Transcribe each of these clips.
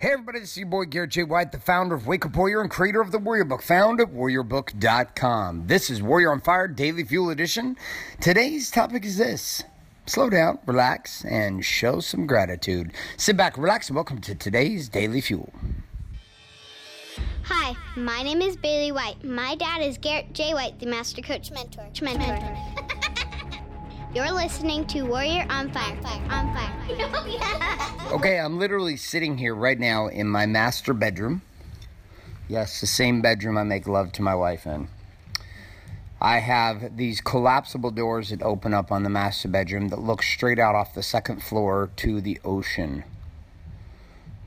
Hey everybody, this is your boy Garrett J. White, the founder of Wake Up Warrior and creator of the Warrior Book, found at warriorbook.com. This is Warrior on Fire Daily Fuel Edition. Today's topic is this. Slow down, relax, and show some gratitude. Sit back, relax, and welcome to today's Daily Fuel. Hi, my name is Bailey White. My dad is Garrett J. White, the Master Coach Mentor. Mentor. You're listening to Warrior on Fire. On Fire. Okay, I'm literally sitting here right now in my master bedroom. Yes, the same bedroom I make love to my wife in. I have these collapsible doors that open up on the master bedroom that look straight out off the second floor to the ocean.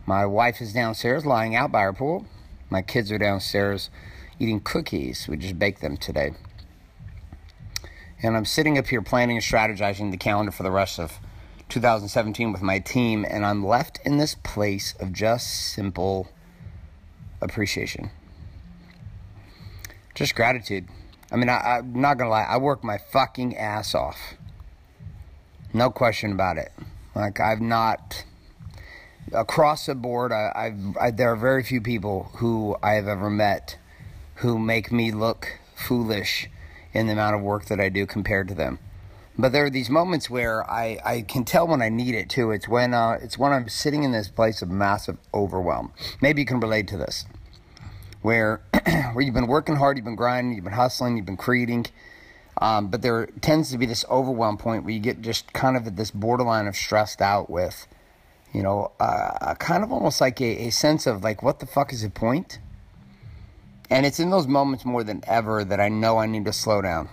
My wife is downstairs lying out by her pool. My kids are downstairs eating cookies. We just baked them today. And I'm sitting up here planning and strategizing the calendar for the rest of 2017 with my team, and I'm left in this place of just simple appreciation. Just gratitude. I mean, I, I'm not gonna lie, I work my fucking ass off. No question about it. Like, I've not, across the board, I, I, there are very few people who I have ever met who make me look foolish in the amount of work that I do compared to them. But there are these moments where I, I can tell when I need it too. It's when uh, it's when I'm sitting in this place of massive overwhelm. Maybe you can relate to this, where where you've been working hard, you've been grinding, you've been hustling, you've been creating, um, but there tends to be this overwhelm point where you get just kind of at this borderline of stressed out with, you know, uh, kind of almost like a, a sense of like, what the fuck is the point? And it's in those moments more than ever that I know I need to slow down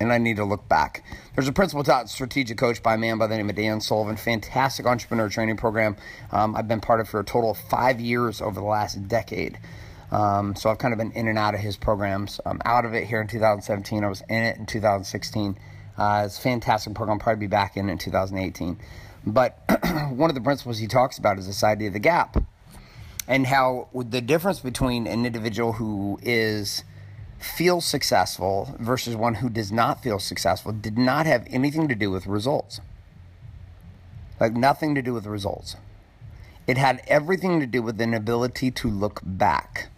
and I need to look back. There's a principal taught strategic coach by a man by the name of Dan Sullivan, fantastic entrepreneur training program. Um, I've been part of for a total of five years over the last decade. Um, so I've kind of been in and out of his programs. I'm out of it here in 2017. I was in it in 2016. Uh, it's a fantastic program. I'll probably be back in it in 2018. But one of the principles he talks about is this idea of the gap and how the difference between an individual who is feels successful versus one who does not feel successful did not have anything to do with results. Like nothing to do with results. It had everything to do with an ability to look back.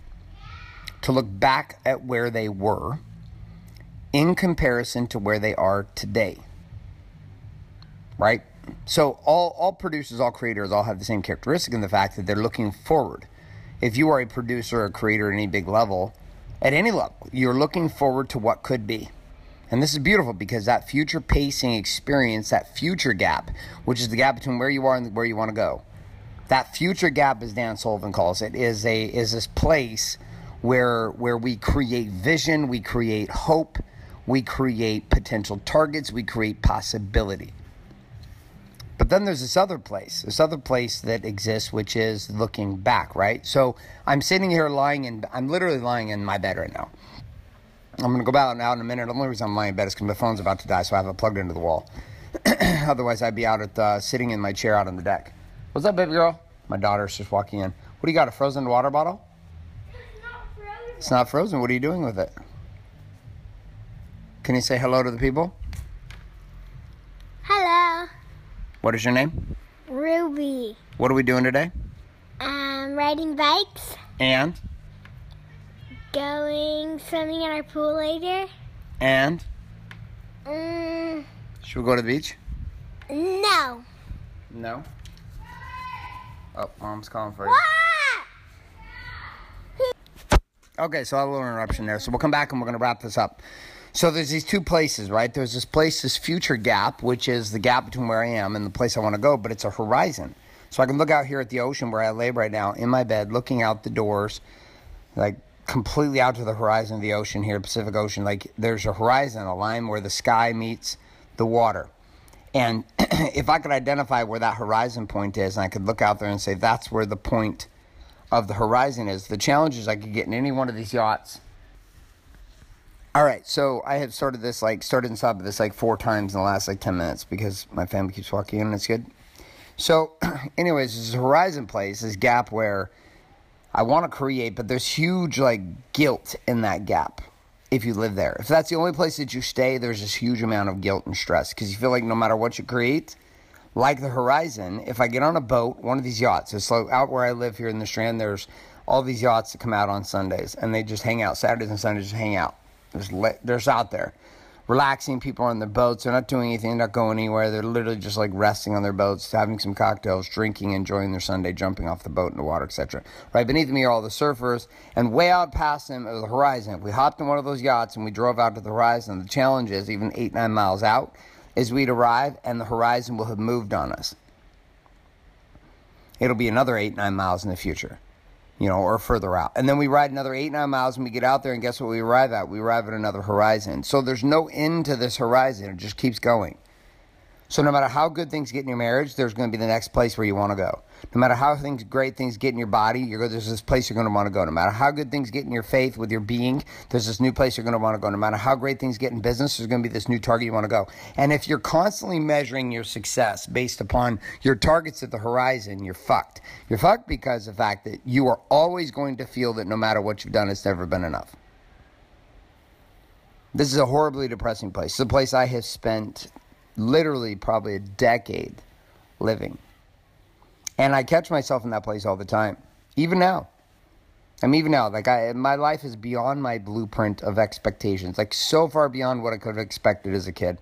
To look back at where they were in comparison to where they are today. Right? So all all producers, all creators all have the same characteristic in the fact that they're looking forward. If you are a producer or a creator at any big level, at any level, you're looking forward to what could be. And this is beautiful because that future pacing experience, that future gap, which is the gap between where you are and where you want to go, that future gap, as Dan Sullivan calls it, is a is this place where where we create vision, we create hope, we create potential targets, we create possibility. But then there's this other place, this other place that exists, which is looking back, right? So I'm sitting here lying in, I'm literally lying in my bed right now. I'm going to go out, out in a minute. The only reason I'm lying in bed is because my phone's about to die, so I have it plugged into the wall. Otherwise, I'd be out at uh, sitting in my chair out on the deck. What's up, baby girl? My daughter's just walking in. What do you got, a frozen water bottle? It's not frozen. It's not frozen. What are you doing with it? Can you say hello to the people? Hello, What is your name? Ruby. What are we doing today? Um, riding bikes, And, going swimming in our pool later. and, Mm, should we go to the beach? no. No. Oh, mom's calling for you. What? Okay, so a little interruption there. So we'll come back and we're going to wrap this up. So there's these two places, right? There's this place, this future gap, which is the gap between where I am and the place I want to go, but it's a horizon. So I can look out here at the ocean where I lay right now in my bed, looking out the doors, like completely out to the horizon of the ocean here, Pacific Ocean. Like there's a horizon, a line where the sky meets the water. And if I could identify where that horizon point is, and I could look out there and say that's where the point of the horizon is, the challenge is I could get in any one of these yachts. All right, so I have started this like started and stopped this like four times in the last like ten minutes because my family keeps walking in and it's good. So, anyways, this is horizon place, this gap where I want to create, but there's huge like guilt in that gap if you live there. If that's the only place that you stay, there's this huge amount of guilt and stress because you feel like no matter what you create, like the horizon, if I get on a boat, one of these yachts, it's like out where I live here in the Strand, there's all these yachts that come out on Sundays and they just hang out. Saturdays and Sundays just hang out. There's, there's out there relaxing. People on their boats. They're not doing anything. They're not going anywhere. They're literally just like resting on their boats, having some cocktails, drinking, enjoying their Sunday, jumping off the boat in the water, etc. Right beneath me are all the surfers, and way out past them is the horizon. We hopped in one of those yachts and we drove out to the horizon, the challenge is even eight nine miles out, is we'd arrive and the horizon will have moved on us. It'll be another eight nine miles in the future you know, or further out. And then we ride another eight, nine miles and we get out there, and guess what we arrive at? We arrive at another horizon. So there's no end to this horizon, it just keeps going. So no matter how good things get in your marriage, there's going to be the next place where you want to go. No matter how things great things get in your body, you're, there's this place you're going to want to go. No matter how good things get in your faith with your being, there's this new place you're going to want to go. No matter how great things get in business, there's going to be this new target you want to go. And if you're constantly measuring your success based upon your targets at the horizon, you're fucked. You're fucked because of the fact that you are always going to feel that no matter what you've done, it's never been enough. This is a horribly depressing place. It's a place I have spent literally probably a decade living. And I catch myself in that place all the time, even now. I'm even now, like I, my life is beyond my blueprint of expectations, like so far beyond what I could have expected as a kid,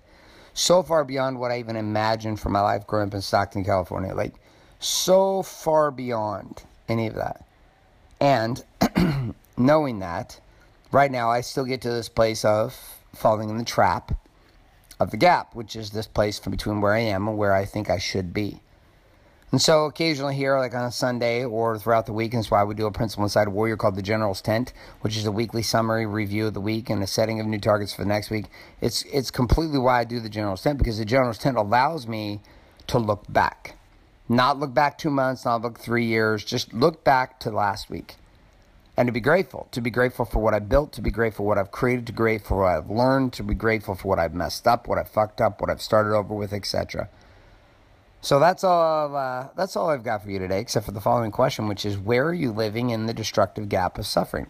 so far beyond what I even imagined for my life growing up in Stockton, California, like so far beyond any of that. And knowing that, right now I still get to this place of falling in the trap of the gap, which is this place between where I am and where I think I should be. And so occasionally here, like on a Sunday or throughout the week, and that's why we do a principle Inside Warrior called the General's Tent, which is a weekly summary review of the week and a setting of new targets for the next week. It's it's completely why I do the General's Tent because the General's Tent allows me to look back. Not look back two months, not look three years, just look back to last week and to be grateful, to be grateful for what I built, to be grateful for what I've created, to be grateful for what I've learned, to be grateful for what I've messed up, what I've fucked up, what I've started over with, etc. So that's all. Uh, that's all I've got for you today, except for the following question, which is: Where are you living in the destructive gap of suffering?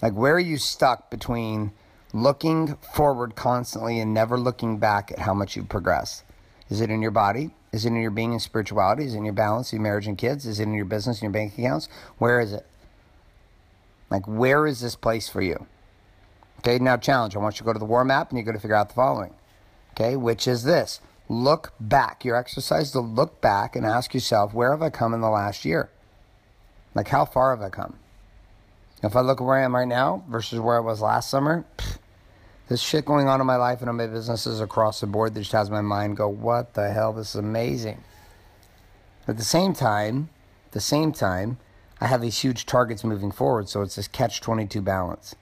Like, where are you stuck between looking forward constantly and never looking back at how much you've progressed? Is it in your body? Is it in your being and spirituality? Is it in your balance, your marriage and kids? Is it in your business and your bank accounts? Where is it? Like, where is this place for you? Okay, now challenge. I want you to go to the war map and you're going to figure out the following. Okay, which is this look back. Your exercise is to look back and ask yourself, where have I come in the last year? Like, how far have I come? If I look where I am right now versus where I was last summer, there's shit going on in my life and in my businesses across the board that just has my mind go, what the hell? This is amazing. At the same time, the same time, I have these huge targets moving forward, so it's this catch 22 balance.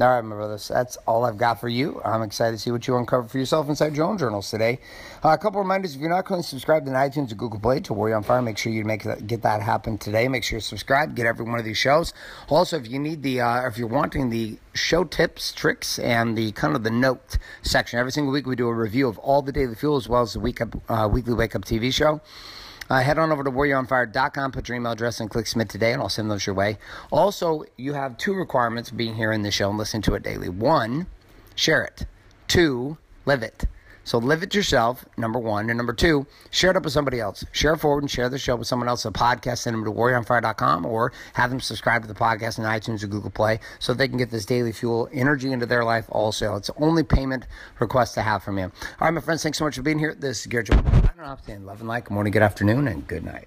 All right, my brothers, that's all I've got for you. I'm excited to see what you uncover for yourself inside your own journals today. Uh, a couple reminders: if you're not currently subscribed to iTunes or Google Play to Warrior on Fire, make sure you make that, get that happen today. Make sure you subscribe, get every one of these shows. Also, if you need the, uh, if you're wanting the show tips, tricks, and the kind of the note section, every single week we do a review of all the daily fuel as well as the week up, uh, weekly wake up TV show. Uh, head on over to warrioronfire.com, put your email address, and click submit today, and I'll send those your way. Also, you have two requirements being here in the show and listening to it daily. One, share it. Two, live it. So live it yourself, number one. And number two, share it up with somebody else. Share forward and share the show with someone else. A podcast, send them to warrioronfire.com or have them subscribe to the podcast in iTunes or Google Play so they can get this daily fuel energy into their life also. It's the only payment request to have from you. All right, my friends, thanks so much for being here. This is Garrett Joe. I don't know, saying love and like. Good morning, good afternoon, and good night.